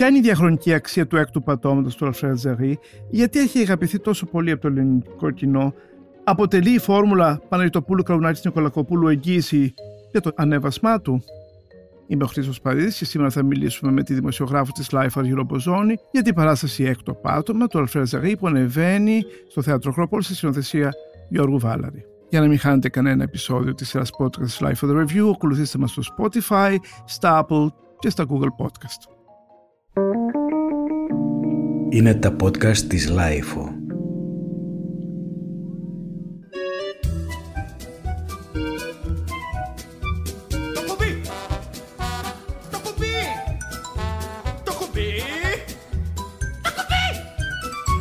Ποια είναι η διαχρονική αξία του έκτου πατώματος του Αλφρέντ Ζαρή, γιατί έχει αγαπηθεί τόσο πολύ από το ελληνικό κοινό, αποτελεί η φόρμουλα Παναγιτοπούλου Κραουνάκη Νικολακοπούλου εγγύηση για το ανέβασμά του; Είμαι ο Χρήστος Παρίδης και σήμερα θα μιλήσουμε με τη δημοσιογράφο της Life Αργυρό Μποζόνη για την παράσταση έκτο πάτωμα του Αλφρέντ Ζαρή που ανεβαίνει στο Θέατρο Χρόπολη στη συνοθεσία Γιώργου Βάλαρη. Για να μην χάνετε κανένα επεισόδιο της σειράς podcast Life of the Review, ακολουθήστε μας στο Spotify, στα Apple και στα Google Podcast. Είναι τα podcast της Lifeo. Το κουμπί! Το κουμπί! Το κουμπί! Το κουμπί!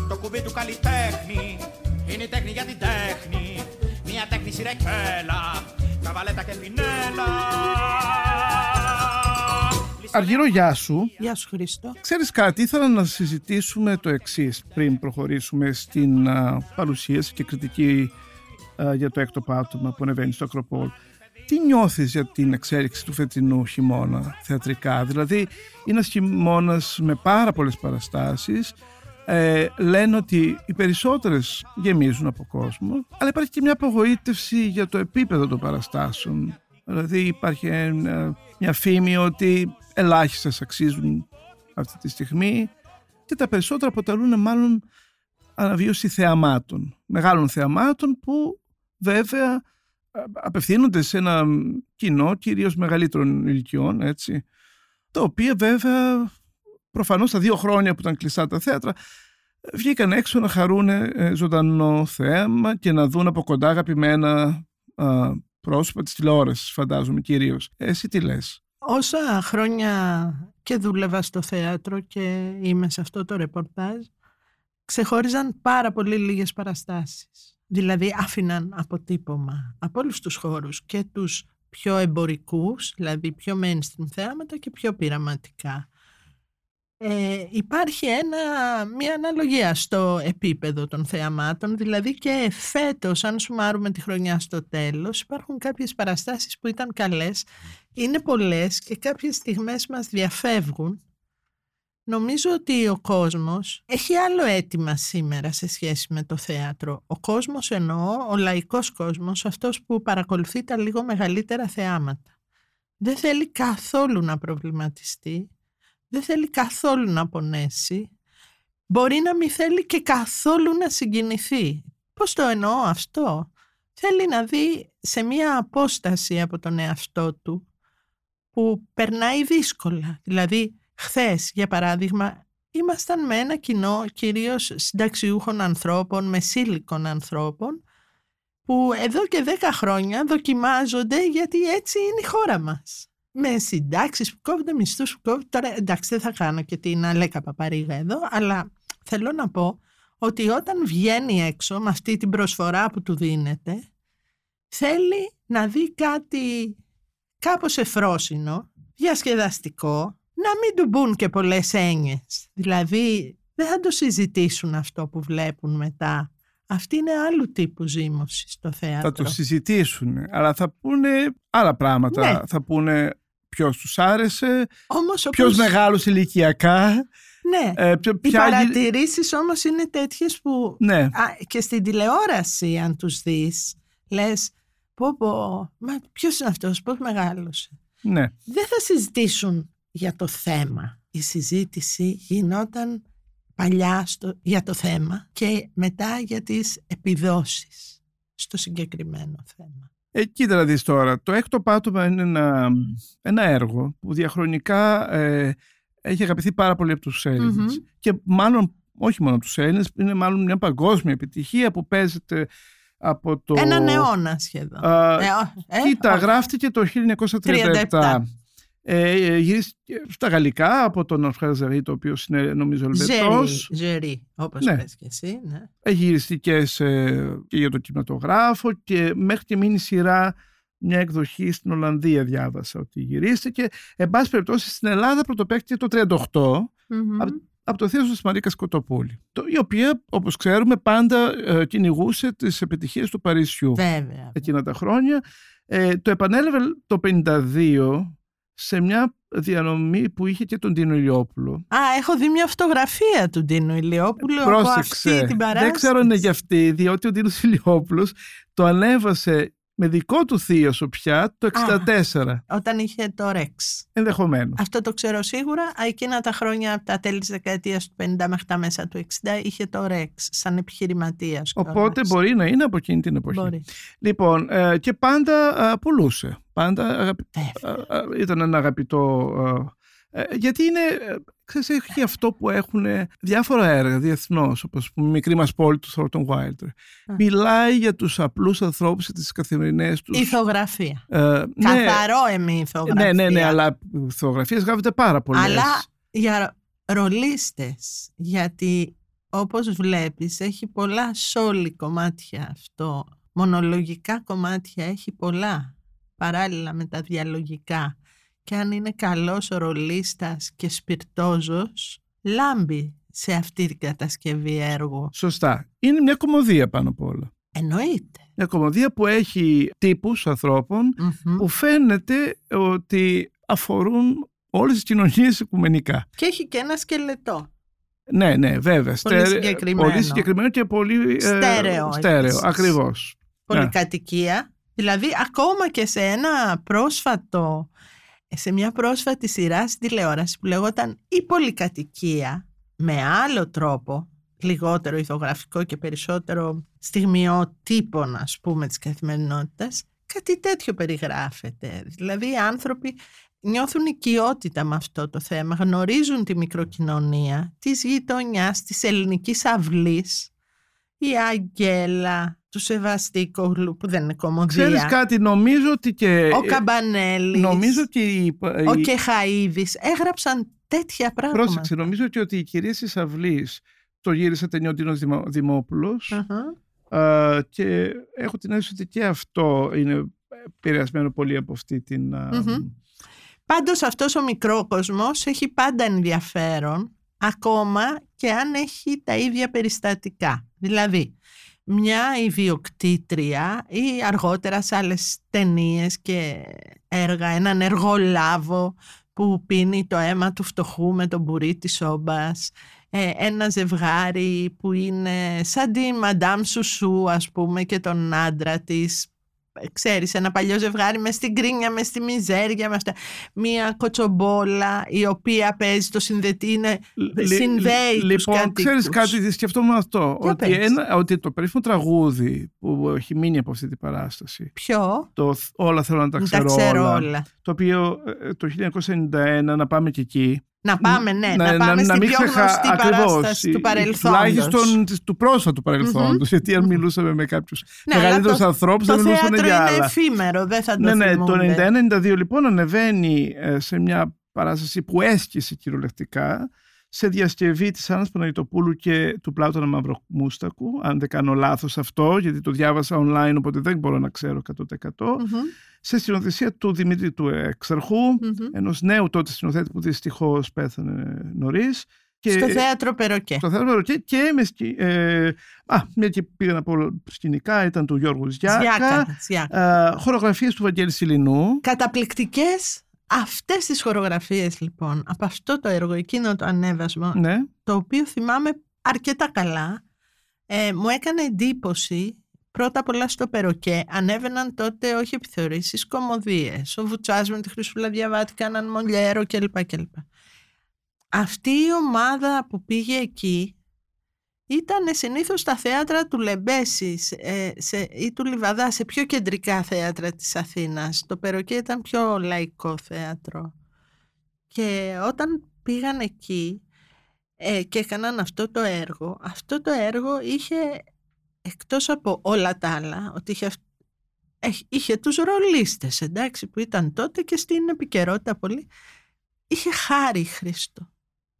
Το κουμπί του καλλιτέχνη είναι η τέχνη για την τέχνη. Μια τέχνη σιρεκέλα, καβαλέτα και πινέλα. Αργύρο, γεια σου. Γεια σου Χρήστο. Ξέρεις κάτι, ήθελα να συζητήσουμε το εξής πριν προχωρήσουμε στην α, παρουσίαση και κριτική α, για το έκτο πάτωμα που ανεβαίνει στο Ακροπόλ. Τι νιώθεις για την εξέλιξη του φετινού χειμώνα θεατρικά, δηλαδή είναι ένας χειμώνας με πάρα πολλές παραστάσεις, ε, λένε ότι οι περισσότερες γεμίζουν από κόσμο, αλλά υπάρχει και μια απογοήτευση για το επίπεδο των παραστάσεων. Δηλαδή υπάρχει ε, μια φήμη ότι ελάχιστες αξίζουν αυτή τη στιγμή και τα περισσότερα αποτελούν μάλλον αναβίωση θεαμάτων, μεγάλων θεαμάτων που βέβαια απευθύνονται σε ένα κοινό κυρίως μεγαλύτερων ηλικιών, έτσι, τα οποία βέβαια προφανώς τα δύο χρόνια που ήταν κλειστά τα θέατρα βγήκαν έξω να χαρούν ζωντανό θέαμα και να δουν από κοντά αγαπημένα α, πρόσωπα της τηλεόρασης φαντάζομαι κυρίως. Εσύ τι λες; Όσα χρόνια και δούλευα στο θέατρο και είμαι σε αυτό το ρεπορτάζ, ξεχώριζαν πάρα πολύ λίγες παραστάσεις. Δηλαδή άφηναν αποτύπωμα από όλους τους χώρους και τους πιο εμπορικούς, δηλαδή πιο mainstream θέαματα και πιο πειραματικά. Ε, υπάρχει ένα, μια αναλογία στο επίπεδο των θεαμάτων, δηλαδή και φέτος, αν σумάρουμε τη χρονιά στο τέλος, υπάρχουν κάποιες παραστάσεις που ήταν καλές, είναι πολλές και κάποιες στιγμές μας διαφεύγουν. Νομίζω ότι ο κόσμος έχει άλλο αίτημα σήμερα σε σχέση με το θέατρο. Ο κόσμος εννοώ, ο λαϊκός κόσμος, αυτός που παρακολουθεί τα λίγο μεγαλύτερα θεάματα. Δεν θέλει καθόλου να προβληματιστεί δεν θέλει καθόλου να πονέσει, μπορεί να μην θέλει και καθόλου να συγκινηθεί. Πώς το εννοώ αυτό; Θέλει να δει σε μία απόσταση από τον εαυτό του που περνάει δύσκολα. Δηλαδή, χθες, για παράδειγμα, ήμασταν με ένα κοινό κυρίως συνταξιούχων ανθρώπων, με σύλλικων ανθρώπων, που εδώ και δέκα χρόνια δοκιμάζονται γιατί έτσι είναι η χώρα μας με συντάξεις που κόβονται, μισθούς που κόβονται. Τώρα εντάξει, δεν θα κάνω και την Αλέκα Παπαρίγα εδώ, αλλά θέλω να πω ότι όταν βγαίνει έξω με αυτή την προσφορά που του δίνεται, θέλει να δει κάτι κάπως εφρόσινο, διασκεδαστικό, να μην του μπουν και πολλές έννοιες. Δηλαδή, δεν θα το συζητήσουν αυτό που βλέπουν μετά. Αυτή είναι άλλου τύπου ζήμωση στο θέατρο. Θα το συζητήσουν, αλλά θα πούνε άλλα πράγματα. Ναι. Θα πούνε ποιος τους άρεσε, Όμως, ποιος όπως... μεγάλος ηλικιακά. Ναι. Ε, ποιο, Οι ποια... παρατηρήσεις όμως είναι τέτοιες που Ναι, α, και στην τηλεόραση αν τους δεις λες πω πω, μα ποιος είναι αυτός, πώς μεγάλωσε. ναι. Δεν θα συζητήσουν για το θέμα. Η συζήτηση γινόταν παλιά στο, για το θέμα και μετά για τις επιδόσεις στο συγκεκριμένο θέμα. Ε, κοίτα να δεις τώρα, το έκτο πάτωμα είναι ένα, ένα έργο που διαχρονικά ε, έχει αγαπηθεί πάρα πολύ από τους ελληνες Μμμ. και μάλλον όχι μόνο από τους Έλληνες, είναι μάλλον μια παγκόσμια επιτυχία που παίζεται από το... Έναν αιώνα σχεδόν. Α, Ε, ο- ε, Κοίτα, όχι. γράφτηκε το 1937. 37. Ε, ε, γυρίστηκε στα γαλλικά από τον Αλφρέδ Ζερή, το οποίο είναι νομίζω Ζερί, Ελβετός. ζερί, όπως Ναι. πες και εσύ. Ναι. Έχει γυριστεί και, σε- και για το κινηματογράφο και μέχρι και μείνει σειρά μια εκδοχή στην Ολλανδία διάβασα ότι γυρίστηκε. Εν πάση περιπτώσει στην Ελλάδα πρωτοπαίχτηκε το 38 Μμμ. Από- από το θείο της Μαρίκα Κοτοπούλη, το, η οποία όπως ξέρουμε πάντα ε, κυνηγούσε τις επιτυχίες του Παρισιού Βέβαια. εκείνα τα χρόνια. Ε, το επανέλαβε το 52 σε μια διανομή που είχε και τον Τίνο Ηλιόπουλο. Α, έχω δει μια φωτογραφία του Ντίνου Ηλιόπουλου από Πρόσεξε, αυτή την παράσταση. δεν ξέρω αν είναι για αυτή, διότι ο Τίνος Ηλιόπουλος το ανέβασε με δικό του θείασο πια το 64, Όταν είχε το Ρεξ. ενδεχομένως. Αυτό το ξέρω σίγουρα. Α, Εκείνα τα χρόνια από τα τέλη της δεκαετίας του 50 μέχρι τα μέσα του 60 είχε το Ρεξ σαν επιχειρηματίας. Οπότε κιόλας. μπορεί να είναι από εκείνη την εποχή. Μπορεί. Λοιπόν, ε, και πάντα α, πουλούσε. Πάντα αγαπη- Βέβαια. α, α, ήταν ένα αγαπητό... α, ε, γιατί είναι, ε, ξέρεις, έχει αυτό που έχουν διάφορα έργα διεθνώς, όπως ας πούμε, η μικρή μας πόλη του Thornton Wilder. Μιλάει για τους απλούς ανθρώπους και τις καθημερινές τους... Ηθογραφία. ε, ναι, Καθαρό εμεί ηθογραφία. ναι, ναι, ναι, αλλά φωτογραφίες γράφονται πάρα πολλές. Αλλά για ρολίστες. Γιατί όπως βλέπεις έχει πολλά σόλι κομμάτια αυτό. Μονολογικά κομμάτια έχει πολλά. Παράλληλα με τα διαλογικά. Και αν είναι καλός ο ρολίστας και σπιρτόζος, λάμπει σε αυτή την κατασκευή έργου. Σωστά. Είναι μια κομμωδία πάνω απ' όλα. Εννοείται. Μια κομμωδία που έχει τύπους ανθρώπων Μμμ. που φαίνεται ότι αφορούν όλες τις κοινωνίες οικουμενικά. Και έχει και ένα σκελετό. Ναι, ναι, βέβαια. Πολύ συγκεκριμένο. Πολύ συγκεκριμένο και πολύ ε, Στέρεο, στέρεο επίσης. ακριβώς. Ναι. πολυκατοικία. Δηλαδή ακόμα και σε ένα πρόσφατο, σε μια πρόσφατη σειρά στην τηλεόραση που λεγόταν «Η πολυκατοικία» με άλλο τρόπο, λιγότερο ηθογραφικό και περισσότερο στιγμιότύπων ας πούμε της καθημερινότητας, κάτι τέτοιο περιγράφεται. Δηλαδή οι άνθρωποι νιώθουν οικειότητα με αυτό το θέμα, γνωρίζουν τη μικροκοινωνία της γειτονιάς, της ελληνικής αυλής, η Αγγέλα, του Σεβαστίκογλου που δεν είναι κομμωδία. Ξέρεις κάτι, νομίζω ότι και... Ο Καμπανέλης, Νομίζω ότι... η- ο η- Κεχαίδης έγραψαν τέτοια πράγματα. Πρόσεξε, νομίζω ότι, ότι η κυρία της Αυλής το γύρισε ταινιότινος Δημο, Δημόπουλος Αχα. α, και έχω την αίσθηση ότι και αυτό είναι επηρεασμένο πολύ από αυτή την... α, Μμμ. Πάντως αυτός ο μικρόκοσμος έχει πάντα ενδιαφέρον ακόμα και αν έχει τα ίδια περιστατικά. Δηλαδή, μια ιδιοκτήτρια ή αργότερα σε άλλες ταινίες και έργα, έναν εργολάβο που πίνει το αίμα του φτωχού με τον μπουρί της όμπας, ε, ένα ζευγάρι που είναι σαν τη Μαντάμ Σουσού ας πούμε και τον άντρα της ε, ξέρεις ένα παλιό ζευγάρι μες στην κρίνια, μες στη μιζέρια μες αυτά. μία κοτσομπόλα η οποία παίζει το συνδετή είναι, Λι- συνδέει λι- τους Λοιπόν, κατοίκους. ξέρεις κάτι, σκεφτόμουν αυτό. Για Ότι, πες. ένα, ότι το περίφημο τραγούδι που έχει μείνει από αυτή την παράσταση, ποιο; το «Θ- Όλα θέλω να τα τα ξέρω, ξέρω όλα, όλα. το οποίο ε, το 1991, να πάμε και εκεί, να πάμε ναι, να, πάμε στην μην πιο ξεχα- γνωστή ακριβώς, παράσταση η- του η- παρελθόντος Τουλάχιστον της- του πρόσφατου παρελθόντος, γιατί αν μιλούσαμε με κάποιους Ναι, αλλά μεγαλύτερους το- ανθρώπους το θα μιλούσαν θέατρο για είναι άλλα. εφήμερο δεν θα το Ναι, ναι, το θυμούνται. 91-92 λοιπόν ανεβαίνει ε, σε μια παράσταση που έσκησε κυριολεκτικά σε διασκευή της Άννας Παναγιτοπούλου και του Πλάτωνα Μαυρομούστακου, αν δεν κάνω λάθος αυτό, γιατί το διάβασα online, οπότε δεν μπορώ να ξέρω 100%. Μμμ, Σε σκηνοθεσία του Δημήτρη του Εξαρχού, μμμ. ενός νέου τότε σκηνοθέτη που δυστυχώς πέθανε νωρίς. Και στο θέατρο Περοκέ στο θέατρο και, και με σκη, ε, α, μια και πήγαν από σκηνικά, ήταν του Γιώργου Ζιάκα, Ζιάκα, Ζιάκα. ε, χορογραφίες του Βαγγέλη Σιλινού. καταπληκτικές αυτές τις χορογραφίες λοιπόν από αυτό το έργο εκείνο το ανέβασμα Ναι. το οποίο θυμάμαι αρκετά καλά ε, μου έκανε εντύπωση πρώτα απ' όλα στο Περοκέ ανέβαιναν τότε όχι επιθεωρήσεις κομμωδίες ο Βουτσάς με τη Χρυσούλα Διαβάτη κάναν Μολιέρο κλπ. κλπ. Αυτή η ομάδα που πήγε εκεί ήταν συνήθως στα θέατρα του Λεμπέσης ε, σε, ή του Λιβαδά, σε πιο κεντρικά θέατρα της Αθήνας. Το Περοκέ ήταν πιο λαϊκό θέατρο. Και όταν πήγαν εκεί ε, και έκαναν αυτό το έργο, αυτό το έργο είχε, εκτός από όλα τα άλλα, ότι είχε, αυ- έχ- είχε τους ρολίστες, εντάξει, που ήταν τότε και στην επικαιρότητα πολύ, είχε χάρη Χρήστο.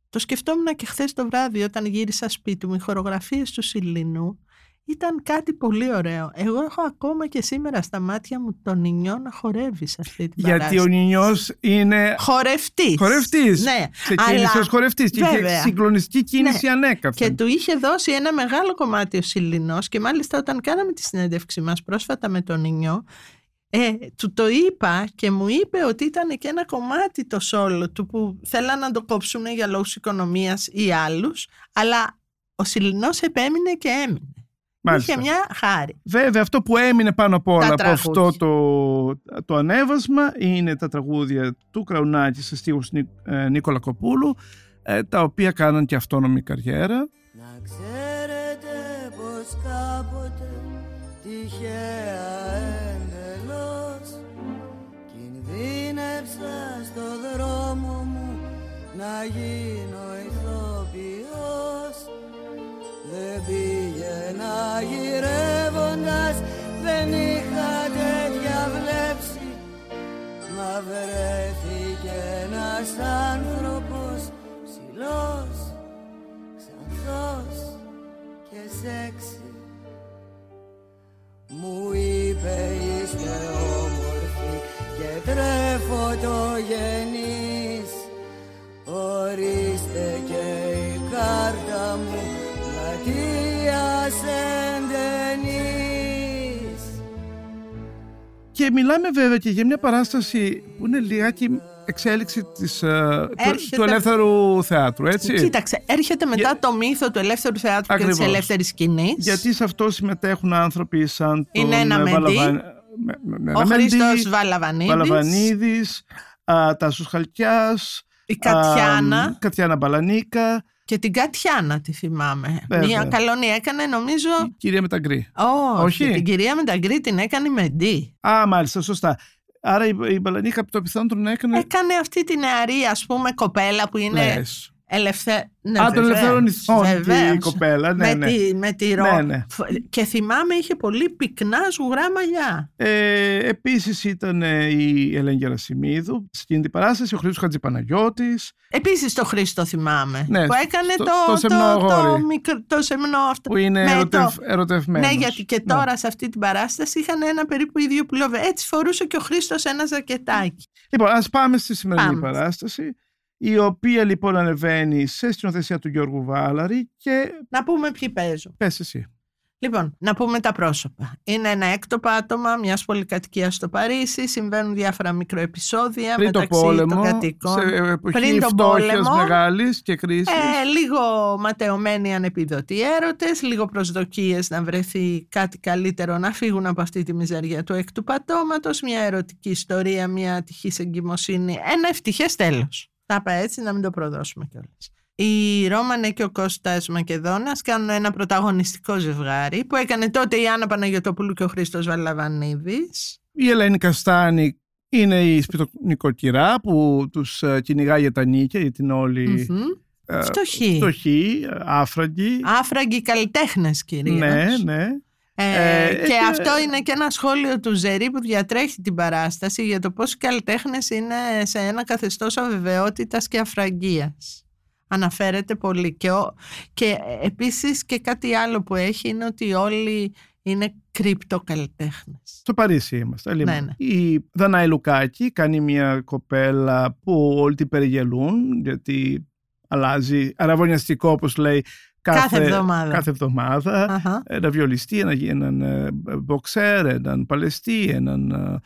Το σκεφτόμουν και χθες το βράδυ όταν γύρισα σπίτι μου, οι χορογραφίες του Σιλινού ήταν κάτι πολύ ωραίο. Εγώ έχω ακόμα και σήμερα στα μάτια μου τον Ινιό να χορεύει σε αυτή την Γιατί ο παράσταση. Νινιός είναι Χορευτής. χορευτής. Ναι, Ξεκίνησε αλλά- ως χορευτής και είχε Βέβαια. συγκλονιστική κίνηση Ναι. ανέκαθεν. Και του είχε δώσει ένα μεγάλο κομμάτι ο Σιλινός και μάλιστα όταν κάναμε τη συνέντευξη μας πρόσφατα με τον Ινιό Ε, του το είπα και μου είπε ότι ήταν και ένα κομμάτι το σόλο του που θέλαν να το κόψουν για λόγους οικονομίας ή άλλους, αλλά ο Σιλινός επέμεινε και έμεινε. Μάλιστα. Είχε μια χάρη. Βέβαια, αυτό που έμεινε πάνω απ' όλα Τα από αυτό τραγούδια. το, το ανέβασμα είναι τα τραγούδια του Κραουνάκη σε στίχους Νί- ε, Νίκολα Κοπούλου, ε, τα οποία κάναν και αυτόνομη καριέρα. Να ξέρετε πως κάποτε τυχαία κινδύνευσα στο δρόμο μου να γίνω ηθοποιός. Δεν πήγαινα γυρεύοντας δεν είχα τέτοια βλέψη. Μα βρέθηκε ένας άνθρωπος ψηλός, ξανθός και σεξι. Μου είπε είστε όμορφοι και τρέφω το γεννής Ορίστε και η κάρτα μου πλατείας εντενής Και μιλάμε βέβαια και για μια παράσταση που είναι λιγάκι εξέλιξη της, ε, του, Έρχεται- του ελεύθερου θεάτρου, έτσι. Κοίταξε, έρχεται μετά Για- το μύθο του ελεύθερου θεάτρου και Ακριβώς. της ελεύθερης σκηνής. Γιατί σε αυτό συμμετέχουν άνθρωποι σαν τον Είναι ένα ε, Μεντί, Βαλαβα- με- με- με- ο ένα Μεντί, Χρήστος Βαλαβανίδης, Βαλαβανίδης, α, Τάσος Χαλκιάς, η Κατιάνα α, Κατιάνα Μπαλανίκα, και την Κατιάνα τη θυμάμαι. Βέβαια. Μία καλόνη έκανε νομίζω... η κυρία με τα γκρι. Όχι, Όχι. την κυρία με τα γκρι την έκανε με ντύ. Α, μάλιστα, σωστά. Άρα η, η Μπαλανίκα το πιθανόν τον έκανε. Έκανε αυτή την νεαρή ας πούμε κοπέλα που είναι λες. Ελευθε... ναι, Α, των βεβαίως, ελευθέρων ηθών και η βεβαίως. κοπέλα. Ναι, με, ναι. Τη, με τη ρο... Ναι, ναι. Φ- Και θυμάμαι είχε πολύ πυκνά ζουγρά μαλλιά. Ε, επίσης ήταν ε, η Ελένη Γερασιμίδου. Σε εκείνη την παράστασης ο Χρήστος Χατζηπαναγιώτης Επίσης το Χρήστο θυμάμαι. Ναι, που έκανε στο- το, το σεμνό αγόρι. το, μικρό, το σεμνό αυτό. που είναι Με ερωτευ, το- ερωτευμένος. Ναι, γιατί και Ναι. τώρα σε αυτή την παράσταση είχαν ένα περίπου ίδιο πουλόβερ. Έτσι φορούσε και ο Χρήστος ένα ζακετάκι. Λοιπόν, ας πάμε στη σημερινή Πάμε. παράσταση η οποία λοιπόν ανεβαίνει σε σκηνοθεσία του Γιώργου Βάλαρη και Να πούμε ποιοι παίζουν. πες εσύ. Λοιπόν, να πούμε τα πρόσωπα. Είναι ένα έκτο πάτωμα μιας πολυκατοικίας στο Παρίσι. Συμβαίνουν διάφορα μικροεπισόδια Πριν το μεταξύ πόλεμο, των κατοίκων. σε εποχή Πριν τον φτώχειας πόλεμο. μεγάλης και κρίσης. Ε, λίγο ματαιωμένοι ανεπιδοτοί έρωτες, λίγο προσδοκίες να βρεθεί κάτι καλύτερο να φύγουν από αυτή τη μιζεριά του έκτου πατώματος, μια ερωτική ιστορία, μια ατυχής εγκυμοσύνη, ένα ευτυχές τέλος. Τα είπα έτσι να μην το προδώσουμε κιόλας. Η Ρώμανε και ο Κώστας Μακεδόνας κάνουν ένα πρωταγωνιστικό ζευγάρι που έκανε τότε η Άννα Παναγιωτοπούλου και ο Χρήστος Βαλαβανίδης. Η Ελένη Καστάνη είναι η σπιτονικοκυρά που τους ε, κυνηγάει για τα νίκια, γιατί είναι όλοι Μμμ. ε, Φτωχοί. φτωχοί, ε, άφραγγοι. Άφραγγοι καλλιτέχνες κυρίως. ναι, ναι. Ε, Ε, και και- αυτό είναι και ένα σχόλιο του Ζερή που διατρέχει την παράσταση για το πώς οι καλλιτέχνες είναι σε ένα καθεστώς αβεβαιότητας και αφραγγίας. Αναφέρεται πολύ. Και, ο, και επίσης και κάτι άλλο που έχει είναι ότι όλοι είναι κρυπτοκαλλιτέχνες. Στο Παρίσι είμαστε. Λοιπόν, Ναι, ναι. Η Δανάη Λουκάκη κάνει μια κοπέλα που όλοι την περιγελούν γιατί αλλάζει αραβωνιαστικό όπως λέει κάθε, Κάθε εβδομάδα. κάθε εβδομάδα. Αχα. Ένα βιολιστή, ένα, έναν ε, μποξέρ, έναν παλαιστή, έναν ε,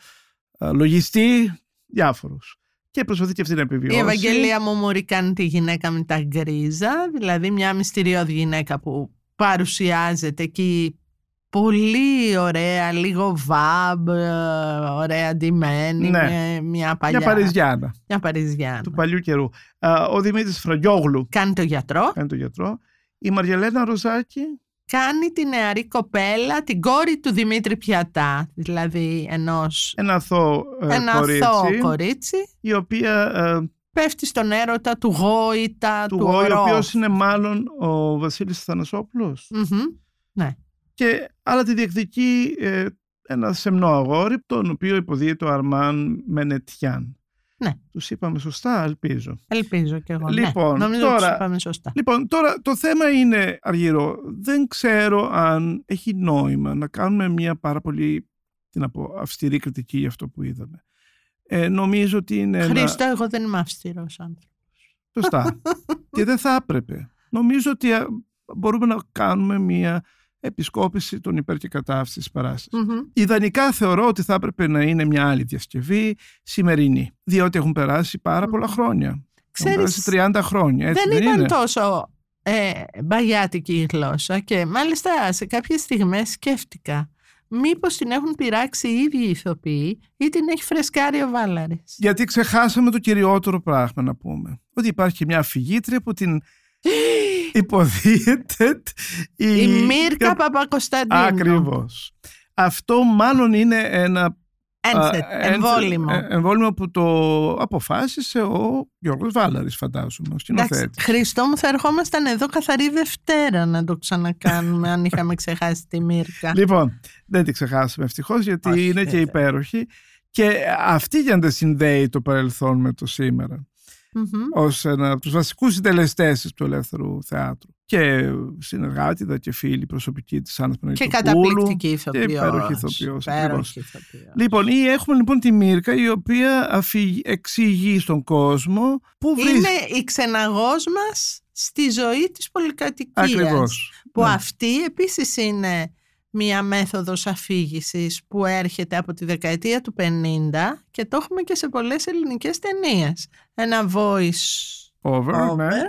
ε, λογιστή, διάφορους. Και προσπαθεί και αυτή να επιβιώσει. Η Ευαγγελία Μουμουρή κάνει τη γυναίκα με τα γκρίζα, δηλαδή μια μυστηριώδη γυναίκα που παρουσιάζεται εκεί πολύ ωραία, λίγο βαμπ, ε, ωραία ντυμένη, Ναι. με μια παλιά... Μια Παριζιάνα Μια Παριζιάνα. του παλιού καιρού. Ε, Ο Δημήτρης Φραγιόγλου Κάνει το γιατρό, κάνει τον γιατρό. Η Μαριαλένα Ροζάκη κάνει τη νεαρή κοπέλα, την κόρη του Δημήτρη Πιατά, δηλαδή ενός ένα αθώο ε, ένα κορίτσι, αθώο κορίτσι, η οποία ε, πέφτει στον έρωτα του γόητα, του, του Γόη, ο ορός. οποίος είναι μάλλον ο Βασίλης Θανασόπουλος Μμμ. και άλλα τη διεκδικεί ε, ένα σεμνό αγόρι τον οποίο υποδίεται ο Αρμάν Μενετιάν. Ναι. Τους είπαμε σωστά, ελπίζω. Ελπίζω και εγώ. Λοιπόν, ναι. Νομίζω τώρα- ότι τους είπαμε σωστά. Λοιπόν, τώρα το θέμα είναι, Αργυρό, δεν ξέρω αν έχει νόημα να κάνουμε μια πάρα πολύ τι να πω, αυστηρή κριτική για αυτό που είδαμε. Ε, νομίζω ότι είναι ένα... Χρήστο, εγώ δεν είμαι αυστηρός άνθρωπος. Σωστά. και δεν θα έπρεπε. Νομίζω ότι α, μπορούμε να κάνουμε μια επισκόπηση των υπέρ και κατά αυτής της παράστασης. Μμμ. Ιδανικά θεωρώ ότι θα έπρεπε να είναι μια άλλη διασκευή σημερινή, διότι έχουν περάσει πάρα πολλά χρόνια. Έχουν Ξέρεις, περάσει 30 χρόνια, έτσι δεν δεν, ήταν είναι; τόσο ε, μπαγιάτικη η γλώσσα και μάλιστα σε κάποιες στιγμές σκέφτηκα μήπως την έχουν πειράξει οι ίδιοι οι ηθοποιοί ή την έχει φρεσκάρει ο Βάλαρης. Γιατί ξεχάσαμε το κυριότερο πράγμα να πούμε. Ότι υπάρχει και μια αφηγήτρια που την υποδίεται η, Η Μύρκα Παπακοσταντίνου. Ακριβώς. Αυτό μάλλον είναι ένα Ένθετ, α, ένθε- εμβόλυμο. ε, εμβόλυμο που το αποφάσισε ο Γιώργος Βάλαρης φαντάζομαι, ο Εντάξει, σκηνοθέτης. Χριστό μου θα ερχόμασταν εδώ καθαρή Δευτέρα να το ξανακάνουμε αν είχαμε ξεχάσει τη Μύρκα. Λοιπόν, δεν τη ξεχάσαμε ευτυχώς γιατί Όχι, είναι και βέβαια. υπέροχη και αυτή για να τα συνδέει το παρελθόν με το σήμερα. Μμμ. ως ένα από τους βασικούς συντελεστές του ελεύθερου θεάτρου και συνεργάτηδα και φίλη προσωπική της Άννας Και Παναγιωτοπούλου. καταπληκτική ηθοποιός. υπέροχη ηθοποιός, Υπέροχη ακριβώς. ηθοποιός. Λοιπόν, ή έχουμε λοιπόν τη Μύρκα η οποία αφηγ- εξηγεί στον κόσμο που βρίσκεται. Είναι η ξεναγός μας στη ζωή της πολυκατοικίας. Ακριβώς. Που Ναι. αυτή επίσης είναι μία μέθοδος αφήγησης που έρχεται από τη δεκαετία του 50 και το έχουμε και σε πολλές ελληνικές ταινίες. Ένα voice Over, over, ναι.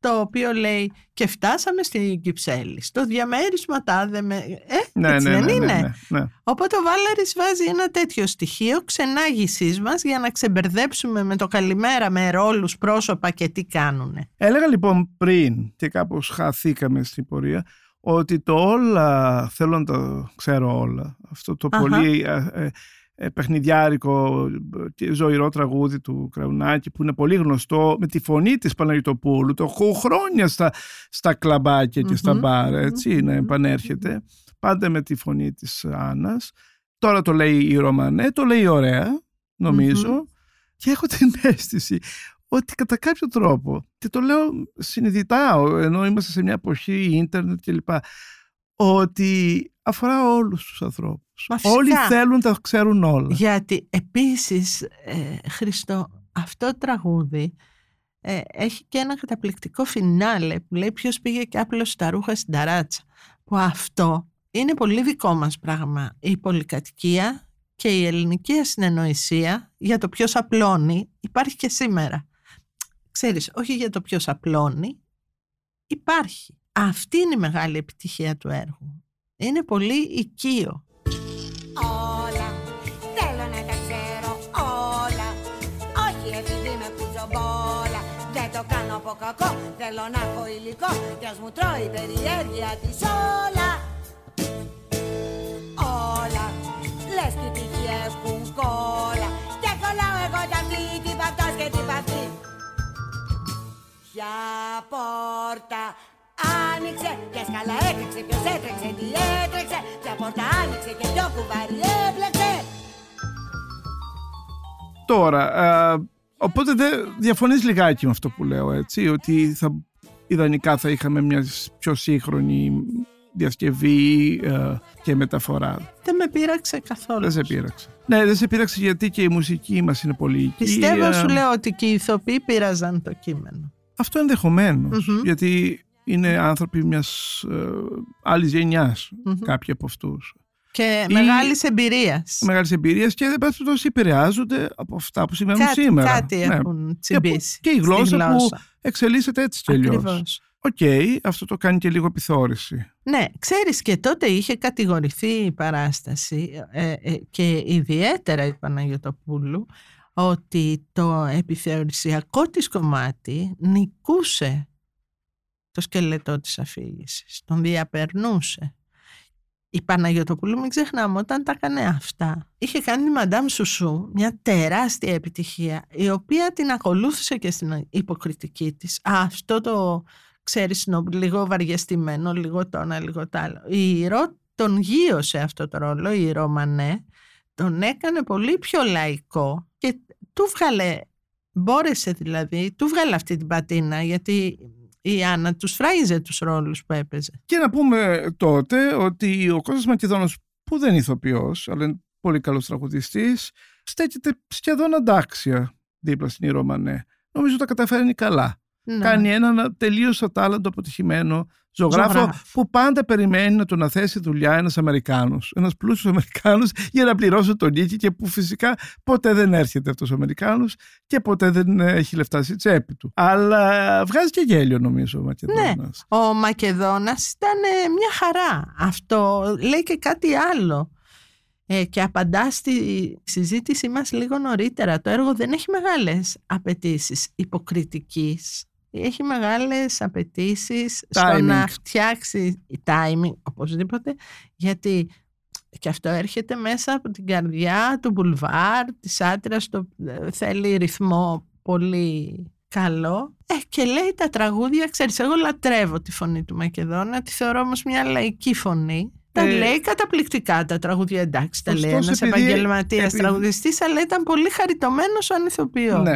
το οποίο λέει και φτάσαμε στην Κυψέλη. Στο διαμέρισμα τάδε με... Ε, Ναι, έτσι ναι, δεν ναι, είναι; ναι, ναι, ναι. Οπότε ο Βάλαρης βάζει ένα τέτοιο στοιχείο ξενάγησής μας για να ξεμπερδέψουμε με το καλημέρα με ρόλους, πρόσωπα και τι κάνουνε. Έλεγα λοιπόν πριν και κάπως χαθήκαμε στην πορεία ότι το όλα, θέλω να το ξέρω όλα, αυτό το Αχα. πολύ ε, ε, ε, παιχνιδιάρικο και ζωηρό τραγούδι του Κραουνάκη που είναι πολύ γνωστό με τη φωνή της Παναγιτοπούλου το έχω χρόνια στα, στα κλαμπάκια και στα Μμμ, μπαρ έτσι μμμ, να μμμ, επανέρχεται. Πάντα με τη φωνή της Άννας. Τώρα το λέει η Ρωμανέ το λέει ωραία νομίζω. Μμμ. και έχω την αίσθηση ότι κατά κάποιο τρόπο, και το λέω συνειδητά, ενώ είμαστε σε μια εποχή ίντερνετ κλπ, ότι αφορά όλους τους ανθρώπους. Μα φυσικά. Όλοι θέλουν να τα ξέρουν όλα. Γιατί επίσης, ε, Χριστό, αυτό το τραγούδι ε, έχει και ένα καταπληκτικό φινάλε που λέει ποιος πήγε και άπλωσε τα ρούχα στην ταράτσα. Που αυτό είναι πολύ δικό μας πράγμα. Η πολυκατοικία και η ελληνική ασυνεννοησία για το ποιος απλώνει υπάρχει και σήμερα. Ξέρεις, όχι για το ποιος απλώνει, υπάρχει. Αυτή είναι η μεγάλη επιτυχία του έργου. Είναι πολύ οικείο. όλα. Θέλω να τα ξέρω όλα. Όχι επειδή με κουτσομπόλα Δεν το κάνω από κακό. Θέλω να έχω υλικό. Κι ας μου τρώει η περιέργεια της όλα Όλα Ποια πόρτα άνοιξε και σκαλά έτρεξε Ποιος έτρεξε, τι έτρεξε Ποια πόρτα άνοιξε και ποιο κουβάρι έπλεξε Τώρα, α, οπότε δεν διαφωνείς λιγάκι με αυτό που λέω, έτσι, ότι θα, ιδανικά θα είχαμε μια πιο σύγχρονη διασκευή ε, και μεταφορά. Δεν με πείραξε καθόλου. Δεν σε πείραξε. Ναι, δεν σε πείραξε γιατί και η μουσική μας είναι πολύ Πιστεύω οικία. σου λέω ότι και οι ηθοποιοί πείραζαν το κείμενο. Αυτό ενδεχομένως, Μμμ. γιατί είναι άνθρωποι μιας ε, άλλης γενιάς, Μμμ. κάποιοι από αυτούς. Και Ή- μεγάλης εμπειρίας. Μεγάλης εμπειρίας και δεν πάση τόσο επηρεάζονται από αυτά που συμβαίνουν Κάτι, σήμερα. κάτι Ναι. έχουν τσιμπήσει. και η στη γλώσσα που εξελίσσεται έτσι κι αλλιώς. Ακριβώς. Οκ, αυτό το κάνει και λίγο επιθεώρηση. Ναι, ξέρεις και τότε είχε κατηγορηθεί η παράσταση ε, ε, και ιδιαίτερα η Παναγιωτοπούλου ότι το επιθεωρησιακό της κομμάτι νικούσε το σκελετό της αφήγησης, τον διαπερνούσε. Η Παναγιωτοπούλου, μην ξεχνάμε, όταν τα έκανε αυτά, είχε κάνει τη Μαντάμ Σουσού μια τεράστια επιτυχία, η οποία την ακολούθησε και στην υποκριτική της. Α, αυτό το, ξέρεις, νομ- λίγο βαριεστημένο, λίγο το ένα, λίγο το άλλο. Η Ρο τον γύρωσε αυτό το ρόλο, η Ρωμανέ, τον έκανε πολύ πιο λαϊκό και του βγάλε, μπόρεσε δηλαδή, του βγάλε αυτή την πατίνα, γιατί η Άννα τους φράιζε τους ρόλους που έπαιζε. Και να πούμε τότε ότι ο Κώστας Μακεδόνος που δεν είναι ηθοποιός, αλλά είναι πολύ καλός τραγουδιστής, στέκεται σχεδόν αντάξια δίπλα στην Ρωμανέ. Νομίζω τα καταφέρνει καλά. Ναι. Κάνει έναν τελείως ατάλλαντο αποτυχημένο ζωγράφο, Ζωγράφο. που πάντα περιμένει να τον αθέσει δουλειά ένας Αμερικάνος. Ένας πλούσιος Αμερικάνος για να πληρώσει τον νίκη και που φυσικά ποτέ δεν έρχεται αυτός ο Αμερικάνος και ποτέ δεν έχει λεφτά στη τσέπη του. Αλλά βγάζει και γέλιο νομίζω ο Μακεδόνας. Ναι, ο Μακεδόνας ήταν ε, μια χαρά. Αυτό λέει και κάτι άλλο. Ε, και απαντά στη συζήτησή μας λίγο νωρίτερα. Το έργο δεν έχει μεγάλες απαιτήσεις υποκριτικής. Έχει μεγάλες απαιτήσεις στο Timing. να φτιάξει timing, οπωσδήποτε, γιατί και αυτό έρχεται μέσα από την καρδιά του μπουλβάρ, της άτυρας, το, ε, θέλει ρυθμό πολύ καλό. Ε, και λέει τα τραγούδια, ξέρεις, εγώ λατρεύω τη φωνή του Μακεδόνα, τη θεωρώ όμως μια λαϊκή φωνή. Τα Ε, λέει καταπληκτικά τα τραγούδια, εντάξει, τα λέει ωστόσο, ένας επειδή- επαγγελματίας επειδή- τραγουδιστής, αλλά ήταν πολύ χαριτωμένος σαν ηθοποιός. Ναι.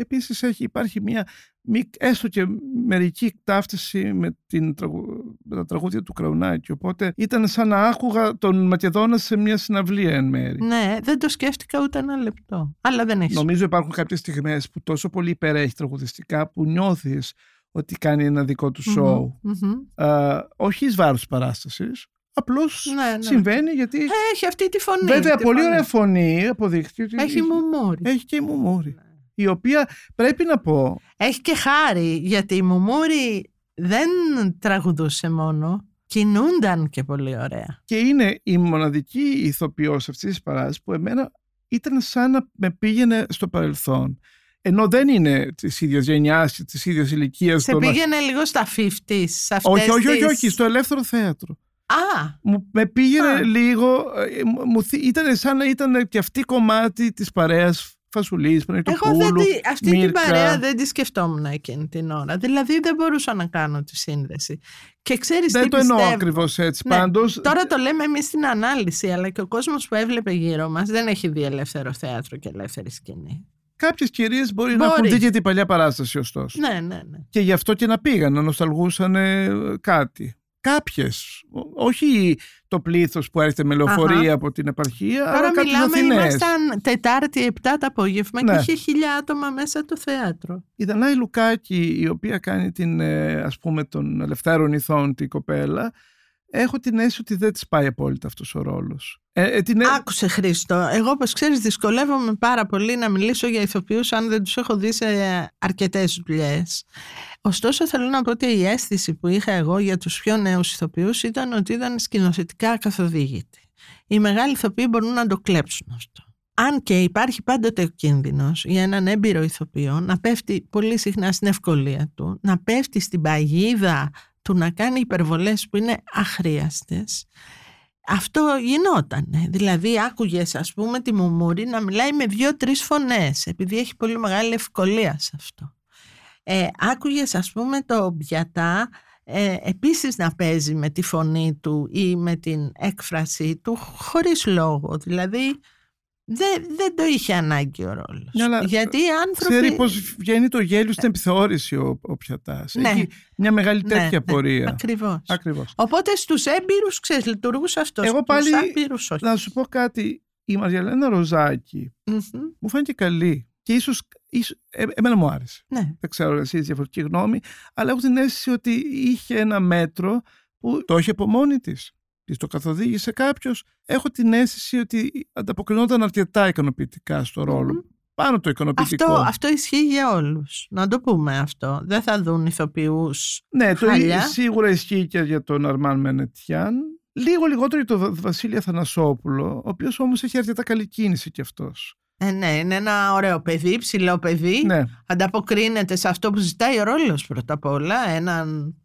Επίσης έχει, υπάρχει μια μη- έστω και μερική ταύτιση με, την, τραγου- με τα τραγούδια του Κραουνάκη. Οπότε ήταν σαν να άκουγα τον Μακεδόνα σε μια συναυλία εν μέρη. Ναι, δεν το σκέφτηκα ούτε ένα λεπτό. Αλλά δεν έχει. Νομίζω υπάρχουν κάποιες στιγμές που τόσο πολύ υπερέχει τραγουδιστικά που νιώθεις ότι κάνει ένα δικό του σοου. Μμμ, μμμ. Α, όχι εις βάρος της παράστασης. Απλώς Ναι, ναι. συμβαίνει γιατί... Ε, Έχει αυτή τη φωνή. βέβαια, τη πολύ φωνή. ωραία φωνή αποδείχτηκε ότι Έχει μουμούρι. έχει και η Μουμούρη. Η οποία πρέπει να πω Έχει και χάρη, γιατί η Μουμούρη δεν τραγουδούσε μόνο, κινούνταν και πολύ ωραία. και είναι η μοναδική ηθοποιός αυτής της παράστασης που εμένα ήταν σαν να με πήγαινε στο παρελθόν. Ενώ δεν είναι της ίδιας γενιάς και της ίδιας ηλικίας. Σε των- πήγαινε λίγο στα 50s, σε αυτές όχι, όχι, όχι, τις- όχι, στο ελεύθερο θέατρο. Α, Μου, με πήγαινε Α. λίγο, ε, μου- μου, θυ- ήταν σαν να ήταν και αυτή κομμάτι της παρέας Φασουλής, εγώ δεν Παναγιτοπούλου, τη, αυτή την Μίρκα. παρέα δεν τη σκεφτόμουν εκείνη την ώρα. Δηλαδή δεν μπορούσα να κάνω τη σύνδεση. Και ξέρεις Δεν τι το εννοώ πιστεύω. ακριβώς έτσι. Ναι, Πάντως, Τώρα το λέμε εμείς στην ανάλυση, αλλά και ο κόσμος που έβλεπε γύρω μας δεν έχει δει ελεύθερο θέατρο και ελεύθερη σκηνή. κάποιες κυρίες μπορεί, να έχουν Μπορεί. δει και την παλιά παράσταση ωστόσο. Ναι, ναι, ναι. Και γι' αυτό και να πήγαν, να νοσταλγούσαν ε, κάτι. Κάποιες, Ό- όχι το πλήθος που έρχεται με λεωφορεία Αχα. από την επαρχία, Τώρα αλλά κάποιες μιλάμε, Αθηναίες. ήμασταν Τετάρτη 7 το απόγευμα Ναι. και είχε χίλια άτομα μέσα το θέατρο. Η Δανάη Λουκάκη, η οποία κάνει την, ε, ας πούμε, των ελευθέρων ηθών την κοπέλα, έχω την αίσθηση ότι δεν της πάει απόλυτα αυτός ο ρόλος. Ε, ε, την, ε- Άκουσε Χρήστο, εγώ όπως ξέρεις δυσκολεύομαι πάρα πολύ να μιλήσω για ηθοποιούς αν δεν τους έχω δει σε αρκετές δουλειές. Ωστόσο θέλω να πω ότι η αίσθηση που είχα εγώ για τους πιο νέους ηθοποιούς ήταν ότι ήταν σκηνοθετικά καθοδήγητοι. Οι μεγάλοι ηθοποιοί μπορούν να το κλέψουν αυτό. Αν και υπάρχει πάντοτε ο κίνδυνος για έναν έμπειρο ηθοποιό να πέφτει πολύ συχνά στην ευκολία του, να πέφτει στην παγίδα του να κάνει υπερβολές που είναι αχρίαστες αυτό γινόταν. Δηλαδή άκουγες ας πούμε τη Μουμούρη να μιλάει με δύο-τρεις φωνές επειδή έχει πολύ μεγάλη ευκολία σε αυτό. Ε, άκουγες ας πούμε το Μπιατά ε, επίσης να παίζει με τη φωνή του ή με την έκφραση του χωρίς λόγο. Δηλαδή δεν, δεν το είχε ανάγκη ο ρόλος. Ναι, αλλά Γιατί οι άνθρωποι... ξέρει πώς βγαίνει το γέλιο στην επιθεώρηση ο, ο Πιατάς. Ναι. Έχει μια μεγάλη Ναι, τέτοια ναι, πορεία. Ακριβώς. Ακριβώς. Οπότε στους έμπειρους, ξέρεις, λειτουργούσε αυτός. Εγώ πάλι- Στους άπειρους όχι. Να σου πω κάτι. Η Μαριαλένα Ροζάκη Μμμ. μου φάνηκε καλή. Και ίσως, ίσως ε, εμένα μου άρεσε. Ναι. Δεν ξέρω εσείς διαφορετική γνώμη. Αλλά έχω την αίσθηση ότι είχε ένα μέτρο που το είχε από μόνη της. Της το καθοδήγησε κάποιος. Έχω την αίσθηση ότι ανταποκρινόταν αρκετά ικανοποιητικά στο ρόλο. Μμμ. Πάνω το ικανοποιητικό. Αυτό, αυτό ισχύει για όλους. Να το πούμε αυτό. Δεν θα δουν ηθοποιούς. Ναι, το χάλια. σίγουρα ισχύει και για τον Αρμάν Μενετιάν. Λίγο λιγότερο για τον Βασίλη Αθανασόπουλο, ο οποίος όμως έχει αρκετά καλή κίνηση κι αυτός. Ε, ναι, είναι ένα ωραίο παιδί, ψηλό παιδί. Ναι, Ανταποκρίνεται σε αυτό που ζητάει ο ρόλος πρώτα απ' όλα. Έναν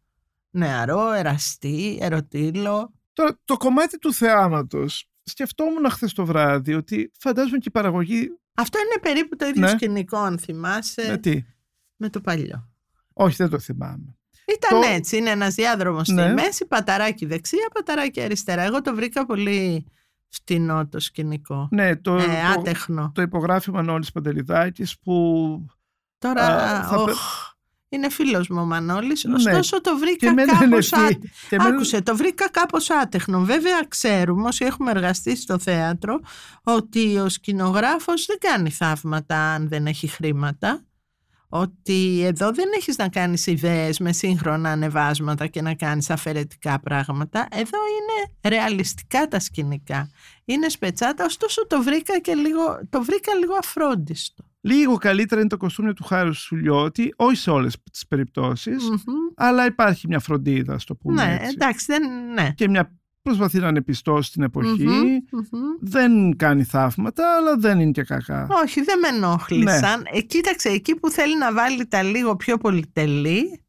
νεαρό, εραστή, ερωτήλο. Τώρα, το κομμάτι του θεάματος, σκεφτόμουν χθες το βράδυ ότι φαντάζομαι και η παραγωγή. Αυτό είναι περίπου το ίδιο Ναι. σκηνικό, αν θυμάσαι, Με με, τι. το παλιό. Όχι, δεν το θυμάμαι. Ήταν Το- έτσι, είναι ένας διάδρομος Ναι. στη μέση, παταράκι δεξιά, παταράκι αριστερά. Εγώ το βρήκα πολύ φτηνό το σκηνικό. Ναι, το, ε, το, άτεχνο. το υπογράφει ο Μανώλης Παντελιδάκης που. Τώρα, Α, θα οχ, πρέ- είναι φίλος μου ο Μανώλης, Ναι. ωστόσο το Και βρήκα εμένα είναι κάπως ευχή. άτεχνο. και εμένα- Άκουσε, το βρήκα κάπως άτεχνο. Βέβαια ξέρουμε όσοι έχουμε εργαστεί στο θέατρο ότι ο σκηνογράφος δεν κάνει θαύματα αν δεν έχει χρήματα. ότι εδώ δεν έχεις να κάνεις ιδέες με σύγχρονα ανεβάσματα και να κάνεις αφαιρετικά πράγματα. Εδώ είναι ρεαλιστικά τα σκηνικά. Είναι σπετσάτα, ωστόσο το βρήκα, και λίγο, το βρήκα λίγο αφρόντιστο. Λίγο καλύτερα είναι το κοστούμιο του Χάρου Σουλιώτη, όχι σε όλες τις περιπτώσεις, Μμμ. αλλά υπάρχει μια φροντίδα, στο πούμε Ναι, έτσι. εντάξει, δεν, ναι. Και μια προσπαθεί να είναι πιστός στην εποχή. Μμμ, μμμ. Δεν κάνει θαύματα, αλλά δεν είναι και κακά. Όχι, δεν με ενόχλησαν. Ναι. Ε, κοίταξε, εκεί που θέλει να βάλει τα λίγο πιο πολυτελή,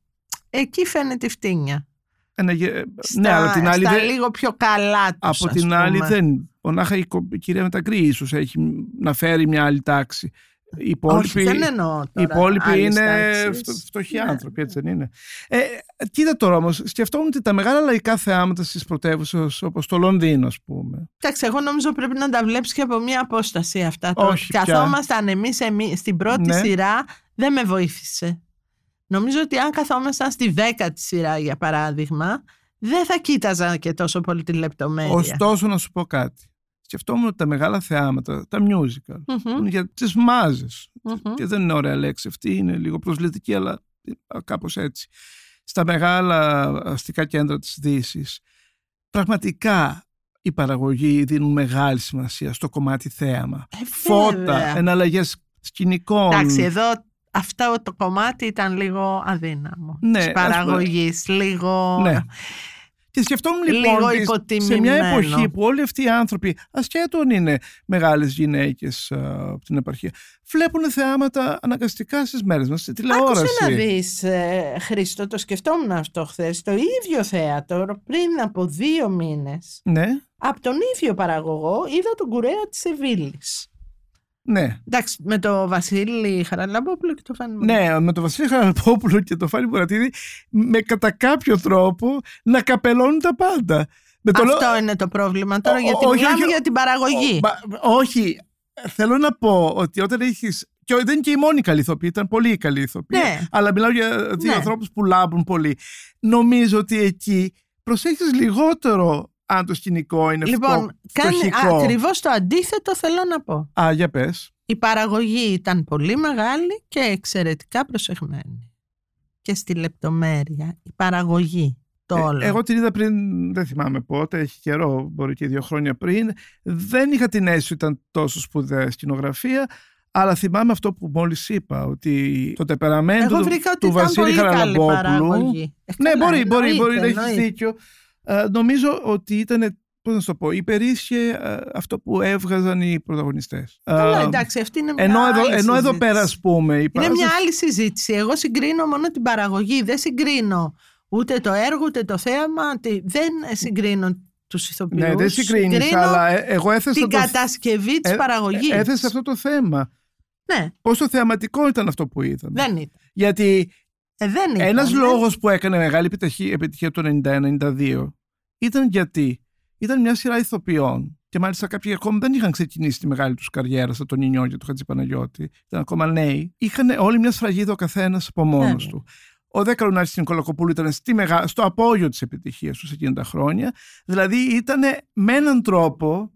εκεί φαίνεται η φτύνια. Ένα γε- Στα, ναι, αλλά την άλλη στα δεν- λίγο πιο καλά τους, από ας την άλλη πούμε. δεν. Μονάχα η, κο- η κυρία Μετακρή ίσως έχει να φέρει μια άλλη τάξη. Οι υπόλοιποι, Όχι, δεν εννοώ οι τώρα υπόλοιποι άλλες είναι τάξεις. φτω- φτωχοί Ναι. άνθρωποι, έτσι δεν είναι. Ε, κοίτα τώρα όμως, σκεφτόμουν ότι τα μεγάλα λαϊκά θεάματα στις πρωτεύουσες όπως το Λονδίνο, ας πούμε. Εντάξει, εγώ νομίζω πρέπει να τα βλέπεις και από μια απόσταση αυτά. Το Όχι πια. καθόμασταν εμείς, εμείς στην πρώτη Ναι. σειρά, δεν με βοήθησε. Νομίζω ότι αν καθόμασταν στη δέκατη σειρά, για παράδειγμα, δεν θα κοίταζα και τόσο πολύ τη λεπτομέρεια. Ωστόσο να σου πω κάτι. Σκεφτόμουν ότι τα μεγάλα θεάματα, τα musical, Μμμ, που είναι για τις μάζες. μμμ. Και δεν είναι ωραία λέξη αυτή, είναι λίγο προσβλητική, αλλά κάπως έτσι. Στα μεγάλα αστικά κέντρα της δύσης. πραγματικά οι παραγωγοί δίνουν μεγάλη σημασία στο κομμάτι θέαμα. Ε, Φώτα, βέβαια. εναλλαγές σκηνικών. Εντάξει, εδώ αυτό το κομμάτι ήταν λίγο αδύναμο. Ναι, της ας παραγωγής, λίγο... Ναι. Και σκεφτόμουν λοιπόν Λίγο ότι σε υποτιμημένο. μια εποχή που όλοι αυτοί οι άνθρωποι, ασχέτων είναι μεγάλες γυναίκες α, από την επαρχία, βλέπουν θεάματα αναγκαστικά στις μέρες μας, στη τηλεόραση. Άκουσε να δεις, ε, Χρήστο, το σκεφτόμουν αυτό χθες. Το ίδιο θέατρο πριν από δύο μήνες, Ναι, από τον ίδιο παραγωγό, είδα τον κουρέα της Σεβίλης. Ναι. Εντάξει, με το Βασίλη Χαραλαμπόπουλο και το Φάνη Μωρή. Ναι, με τον Βασίλη Χαραλπόπουλο και τον Φάνη Μουρατίδη με κατά κάποιο τρόπο να καπελώνουν τα πάντα. Με το Αυτό λέω- είναι το πρόβλημα τώρα, Ο- γιατί όχι, μιλάμε όχι, για την παραγωγή. Ο- μα- όχι, θέλω να πω ότι όταν έχεις... Και δεν είναι και η μόνη καλή ηθοποιή, ήταν πολύ καλή ηθοποιή. Ναι. Αλλά μιλάω για δύο Ναι. ανθρώπους που λάμπουν πολύ. Νομίζω ότι εκεί προσέχεις λιγότερο αν το σκηνικό είναι Λοιπόν, φτω- κάνει φτωχικό. ακριβώς το αντίθετο θέλω να πω. Α, για πες. Η παραγωγή ήταν πολύ μεγάλη και εξαιρετικά προσεχμένη. Και στη λεπτομέρεια. Η παραγωγή. Το Ε, όλο. εγώ την είδα πριν, δεν θυμάμαι πότε, έχει καιρό, μπορεί και δύο χρόνια πριν. Δεν είχα την αίσθηση ότι ήταν τόσο σπουδαία σκηνογραφία, αλλά θυμάμαι αυτό που μόλις είπα, ότι το τεπεραμέντο Εγώ του, βρήκα ότι του ήταν Βασίλη πολύ καλή Χαραλαμπόπουλου. παραγωγή. Ε, Ναι, καλά, μπορεί, μπορεί, εννοείται, μπορεί να έχεις εννοείται. δίκιο. Ε, νομίζω ότι ήταν, πώς να σου το πω, υπερίσχυε ε, αυτό που έβγαζαν οι πρωταγωνιστές. Καλά, Ε, εντάξει, αυτή είναι μια ενώ εδώ, άλλη ενώ εδώ συζήτηση. πέρα, ας πούμε, η Είναι παράσταση- μια άλλη συζήτηση. Εγώ συγκρίνω μόνο την παραγωγή. Δεν συγκρίνω ούτε το έργο, ούτε το θέαμα. τι- Δεν συγκρίνω τους ηθοποιούς. Ναι, δεν συγκρίνεις, Συγκρίνω αλλά ε, εγώ έθεσα την το, κατασκευή της ε, παραγωγής. ε, έθεσα αυτό το θέμα. Ναι, Πόσο θεαματικό ήταν αυτό που είδαμε. δεν ήταν. Γιατί Ε, δεν ήταν. Ένας δεν- λόγος που έκανε μεγάλη επιτυχία, επιτυχία το 91-92 ήταν γιατί ήταν μια σειρά ηθοποιών και μάλιστα κάποιοι ακόμα δεν είχαν ξεκινήσει τη μεγάλη τους καριέρα σαν τον Ινιό και τον Χατζη Παναγιώτη, ήταν ακόμα νέοι. Είχαν όλη μια σφραγίδα ο καθένας από μόνος Ναι. του. Ο Δέκαρονάρης στην Νικολακοπούλου ήταν στη μεγα... στο απόγειο της επιτυχίας τους σε εκείνα τα χρόνια. Δηλαδή ήταν με έναν τρόπο,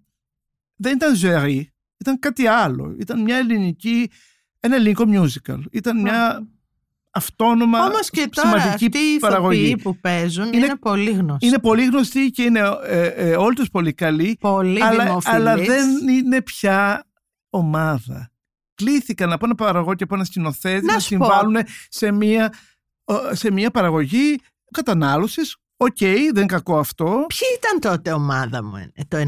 δεν ήταν ζωή, ήταν κάτι άλλο. Ήταν μια ελληνική, ένα ελληνικό musical. Ήταν μια αυτόνομα Όμως και τώρα σημαντική αυτοί οι παραγωγή. ηθοποιοί που παίζουν είναι, Είναι- πολύ γνωστοί. Είναι πολύ γνωστοί και είναι ε, ε, όλοι τους πολύ καλοί, πολύ αλλά, δημοφιλείς. αλλά δεν είναι πια ομάδα. Κλήθηκαν από ένα παραγωγό και από ένα σκηνοθέτη Να να, σου πω. συμβάλλουν σε μια, ε, σε μια παραγωγή κατανάλωσης. Οκ, δεν είναι κακό αυτό. Ποιοι ήταν τότε ομάδα μου ε, το 90-91.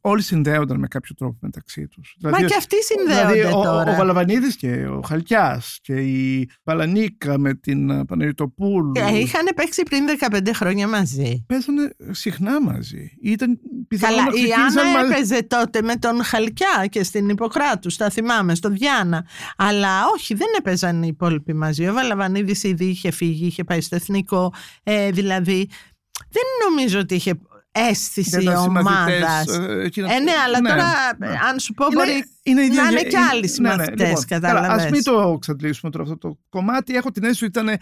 Όλοι συνδέονταν με κάποιο τρόπο μεταξύ τους. Μα και αυτοί συνδέονται δηλαδή, ο, τώρα. ο Βαλαβανίδης και ο Χαλκιάς και η Παλανίκα με την ε, Παναγιωτοπούλου. Ε, Είχαν παίξει πριν 15 χρόνια μαζί. Παίζανε συχνά μαζί. Ήταν πιθανόν Καλά, να η ξεκίνησαν Άννα μαζί. έπαιζε τότε με τον Χαλκιά και στην Ιπποκράτους, τα θυμάμαι, στο Διάνα. Αλλά όχι, δεν έπαιζαν οι υπόλοιποι μαζί. Ο Βαλαβανίδης ήδη είχε φύγει, είχε πάει στο εθνικό. Ε, δηλαδή, δεν νομίζω ότι είχε αίσθηση Δεν ήταν συμμαθητές, ομάδα. ε, εκείνα- Ε, ναι, αλλά ναι, τώρα, ναι. αν σου πω, μπορεί η ίδια να είναι γε- και άλλοι συμμαθητές, λοιπόν, κατάλαβες. Καλά, ας μην το εξαντλήσουμε τώρα αυτό το κομμάτι. Έχω την αίσθηση ότι ήταν ε,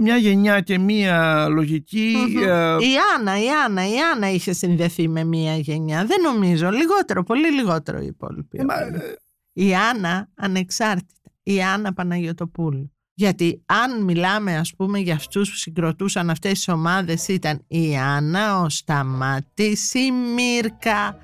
μια γενιά και μια λογική. Μμμ. ε, Η Άννα, η Άννα, η Άννα είχε συνδεθεί με μία γενιά. Δεν νομίζω. Λιγότερο, πολύ λιγότερο οι υπόλοιποι. ε, μα, όλοι. ε, Η Άννα ανεξάρτητα. η Άννα Παναγιωτοπούλου. Γιατί αν μιλάμε ας πούμε για αυτούς που συγκροτούσαν αυτές τις ομάδες ήταν η Άννα, ο Σταμάτης, η Μύρκα.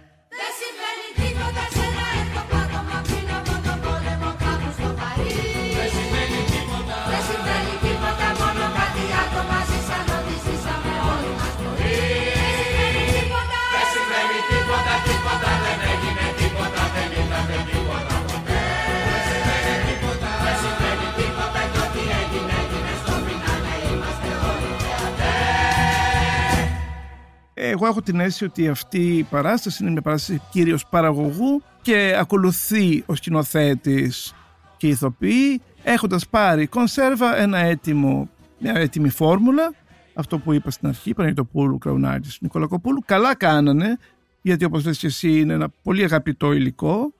Εγώ έχω την αίσθηση ότι αυτή η παράσταση είναι μια παράσταση κυρίως παραγωγού και ακολουθεί ο σκηνοθέτης και οι ηθοποιοί έχοντας πάρει κονσέρβα ένα έτοιμο, μια έτοιμη φόρμουλα. Αυτό που είπα στην αρχή, Παναγιτοπούλου, Κραουνάκης, Νικολακοπούλου, καλά κάνανε γιατί όπως λες και εσύ είναι ένα πολύ αγαπητό υλικό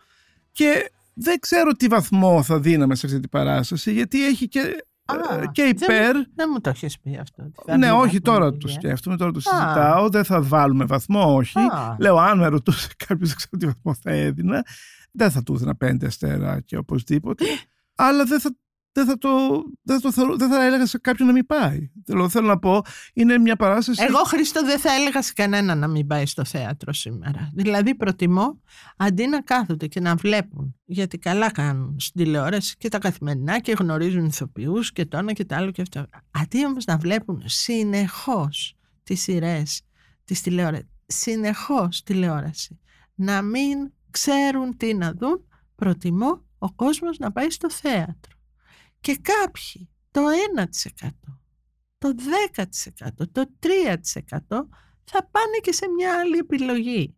και δεν ξέρω τι βαθμό θα δίναμε σε αυτή την παράσταση γιατί έχει και, Α, ε, και υπέρ Δεν, δεν μου το έχεις πει αυτό. ότι θα ναι, δίνω όχι τώρα βαθμό, το ε. σκέφτομαι, τώρα το Α. συζητάω. Δεν θα βάλουμε βαθμό, όχι. Α. Λέω, αν με ρωτούσε κάποιος, δεν ξέρω τι βαθμό θα έδινα. Δεν θα του έδινα πέντε αστεράκια οπωσδήποτε. αλλά δεν θα, δεν θα το, δεν θα το θεωρώ- δεν θα έλεγα σε κάποιον να μην πάει. Θέλω, θέλω να πω, είναι μια παράσταση. Εγώ, Χρήστο, δεν θα έλεγα σε κανένα να μην πάει στο θέατρο σήμερα. Δηλαδή, προτιμώ αντί να κάθονται και να βλέπουν, γιατί καλά κάνουν στην τηλεόραση και τα καθημερινά και γνωρίζουν ηθοποιούς και το ένα και το άλλο και αυτό. Αντί όμως να βλέπουν συνεχώς τις σειρές της τηλεόραση, συνεχώς τηλεόραση, να μην ξέρουν τι να δουν, προτιμώ ο κόσμος να πάει στο θέατρο. Και κάποιοι, το 1%, το 10%, το 3% θα πάνε και σε μια άλλη επιλογή.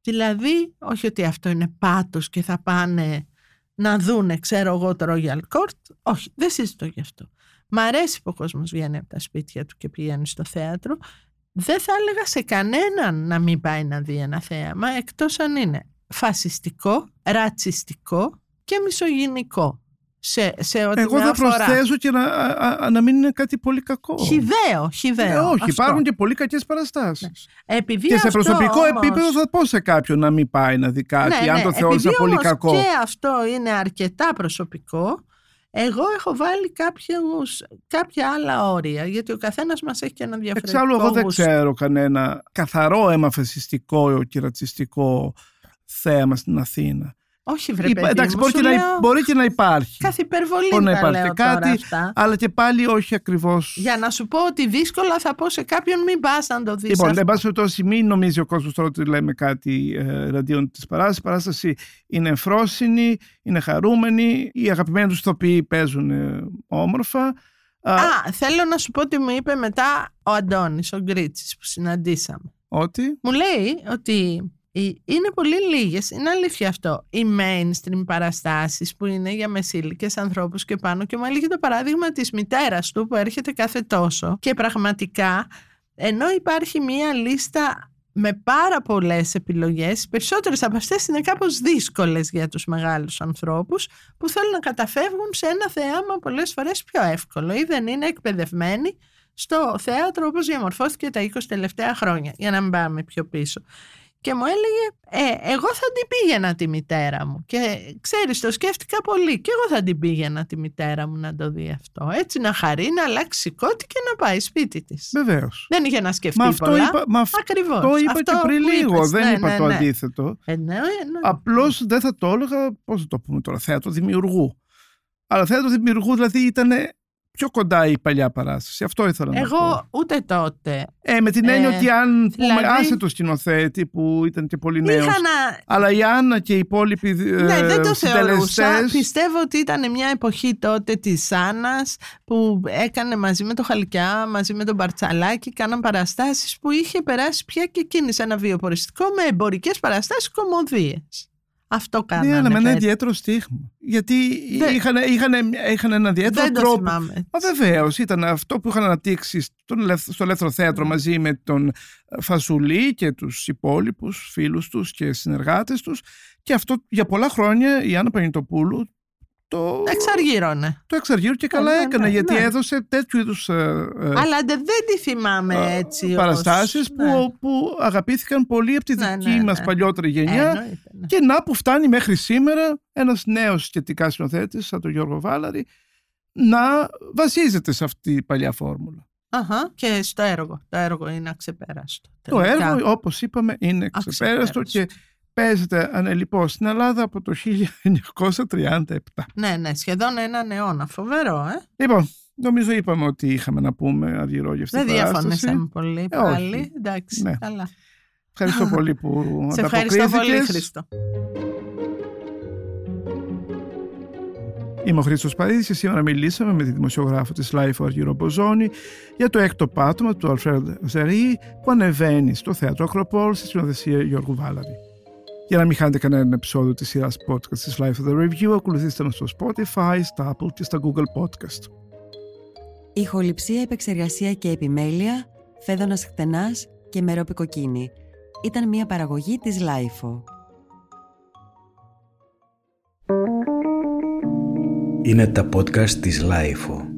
Δηλαδή, όχι ότι αυτό είναι πάτος και θα πάνε να δούνε, ξέρω εγώ, το Royal Court. Όχι, δεν συζητώ γι' αυτό. Μ' αρέσει που ο κόσμος βγαίνει από τα σπίτια του και πηγαίνει στο θέατρο. Δεν θα έλεγα σε κανέναν να μην πάει να δει ένα θέαμα, εκτός αν είναι φασιστικό, ρατσιστικό και μισογυνικό. Σε, σε ό,τι Εγώ με θα αφορά. προσθέσω και να, α, α, να μην είναι κάτι πολύ κακό. Χιδαίο, Ε, χιδαίο. όχι, αυτό. υπάρχουν και πολύ κακές παραστάσεις. Επειδή Και σε αυτό προσωπικό όμως- επίπεδο θα πω σε κάποιον να μην πάει να δει κάτι, Ναι, αν ναι, το θεώρησε επειδή πολύ όμως κακό. Και αυτό είναι αρκετά προσωπικό. Εγώ έχω βάλει κάποιους, κάποια άλλα όρια, γιατί ο καθένας μας έχει και ένα διαφορετικό Εξάλλου, εγώ δεν γούστο. ξέρω κανένα καθαρό αίμα φασιστικό και ρατσιστικό θέαμα στην Αθήνα. Όχι βρε Υπά- παιδί εντάξει, μου, μπορεί σου και, να, λέω μπορεί και να υπάρχει. Κάθε υπερβολή Μπορεί να τα υπάρχει λέω κάτι, τώρα αυτά. αλλά και πάλι όχι ακριβώς. Για να σου πω ότι δύσκολα θα πω σε κάποιον μην πας να το δεις Λοιπόν, αυτό. εν πάση περιπτώσει, μην νομίζει ο κόσμος τώρα ότι λέμε κάτι ε, εναντίον της παράστασης. Η παράσταση είναι εμφρόσινη, είναι χαρούμενη. Οι αγαπημένοι τους ηθοποιοί παίζουν ε, όμορφα. Α, Α, θέλω να σου πω ότι μου είπε μετά ο Αντώνης, ο Γκρίτσης που συναντήσαμε. ότι; Μου λέει ότι οι- είναι πολύ λίγες, είναι αλήθεια αυτό, οι mainstream παραστάσεις που είναι για μεσήλικες ανθρώπους και πάνω και μου έλεγε το παράδειγμα της μητέρας του που έρχεται κάθε τόσο και πραγματικά ενώ υπάρχει μία λίστα με πάρα πολλές επιλογές, οι περισσότερες από αυτές είναι κάπως δύσκολες για τους μεγάλους ανθρώπους που θέλουν να καταφεύγουν σε ένα θέαμα πολλές φορές πιο εύκολο ή δεν είναι εκπαιδευμένοι στο θέατρο όπως διαμορφώθηκε τα 20 τελευταία χρόνια, για να μην πάμε πιο πίσω. Και μου έλεγε, ε, εγώ θα την πήγαινα τη μητέρα μου. Και ξέρεις, το σκέφτηκα πολύ. Και εγώ θα την πήγαινα τη μητέρα μου να το δει αυτό. Έτσι να χαρεί, να αλλάξει σηκώτη και να πάει σπίτι της. Βεβαίως. Δεν είχε να σκεφτεί Μα αυτό πολλά. είπα, μα αυτό Ακριβώς. είπα Αυτό και πριν που λίγο. είπες. Δεν Ναι, είπα ναι, το ναι. αντίθετο. Ε, ναι, ε, ναι. Απλώς δεν θα το έλεγα, πώς θα το πούμε τώρα, θέατρο δημιουργού. Αλλά θέατρο δημιουργού δηλαδή ήταν πιο κοντά η παλιά παράσταση. Αυτό ήθελα να πω. Εγώ ούτε τότε. Ε, με την έννοια Ε, ότι αν πούμε, δηλαδή- άσε το σκηνοθέτη που ήταν και πολύ νέος, Είχα να, αλλά η Άννα και οι υπόλοιποι ε, Ναι, δεν το θεωρούσα. συντελεστές, Πιστεύω ότι ήταν μια εποχή τότε της Άννας που έκανε μαζί με το Χαλκιά, μαζί με τον Μπαρτσαλάκη, κάναν παραστάσεις που είχε περάσει πια και εκείνη σε ένα βιοποριστικό με εμπορικές παραστάσεις κομμωδίες. Αυτό κάνανε. Ναι, αλλά με ένα πέρα. ιδιαίτερο στίγμα. Γιατί Δεν- είχαν, είχαν, είχαν ένα ιδιαίτερο Δεν το τρόπο. θυμάμαι. Μα βεβαίως, ήταν αυτό που είχαν αναπτύξει στον ελεύθ- στο ελεύθερο θέατρο μαζί με τον Φασουλή και τους υπόλοιπους φίλους τους και συνεργάτες τους και αυτό για πολλά χρόνια η Άννα Πανιτοπούλου το, Εξαργύρωνε. το εξαργύρω και καλά ναι, έκανε ναι, γιατί ναι. έδωσε τέτοιου είδους Αλλά δεν τη θυμάμαι έτσι. ως- παραστάσεις ναι. που, που αγαπήθηκαν πολύ από τη Ναι, δική ναι, μας ναι. παλιότερη γενιά Εννοείται, ναι. και να που φτάνει μέχρι σήμερα ένας νέος σχετικά σκηνοθέτης σαν τον Γιώργο Βάλαρη να βασίζεται σε αυτή η παλιά φόρμουλα. Αχα, και στο έργο. Το έργο είναι αξεπέραστο. Το τελικά. έργο, όπως είπαμε, είναι ξεπέραστο και παίζεται ανελειπώς στην Ελλάδα από το 1937. Ναι, ναι, σχεδόν έναν αιώνα. Φοβερό, ε. Λοιπόν, νομίζω είπαμε ότι είχαμε να πούμε αργυρό για αυτή Δεν την παράσταση. διαφωνήσαμε πολύ Ε, πάλι. όχι. Εντάξει, Ναι. καλά. Ευχαριστώ πολύ που Σε ευχαριστώ πολύ, ανταποκρίθηκες. Χρήστο. Είμαι ο Χρήστος Παδίδης και σήμερα μιλήσαμε με τη δημοσιογράφο της Life Αργύρο Μποζόνη για το έκτο πάτωμα του Αλφρέντ Ζερή που ανεβαίνει στο θέατρο Ακροπόλ στη σκηνοθεσία Γιώργου Βάλαρη. Για να μην χάνετε κανένα επεισόδιο της σειράς podcast της Life of the Review, ακολουθήστε μας στο Spotify, στα Apple και στα Google Podcast. Ηχοληψία, επεξεργασία και επιμέλεια, φέδωνας χτενάς και μερόπικοκίνη. Ήταν μια παραγωγή της Lifeo. Είναι τα podcast της Lifeo.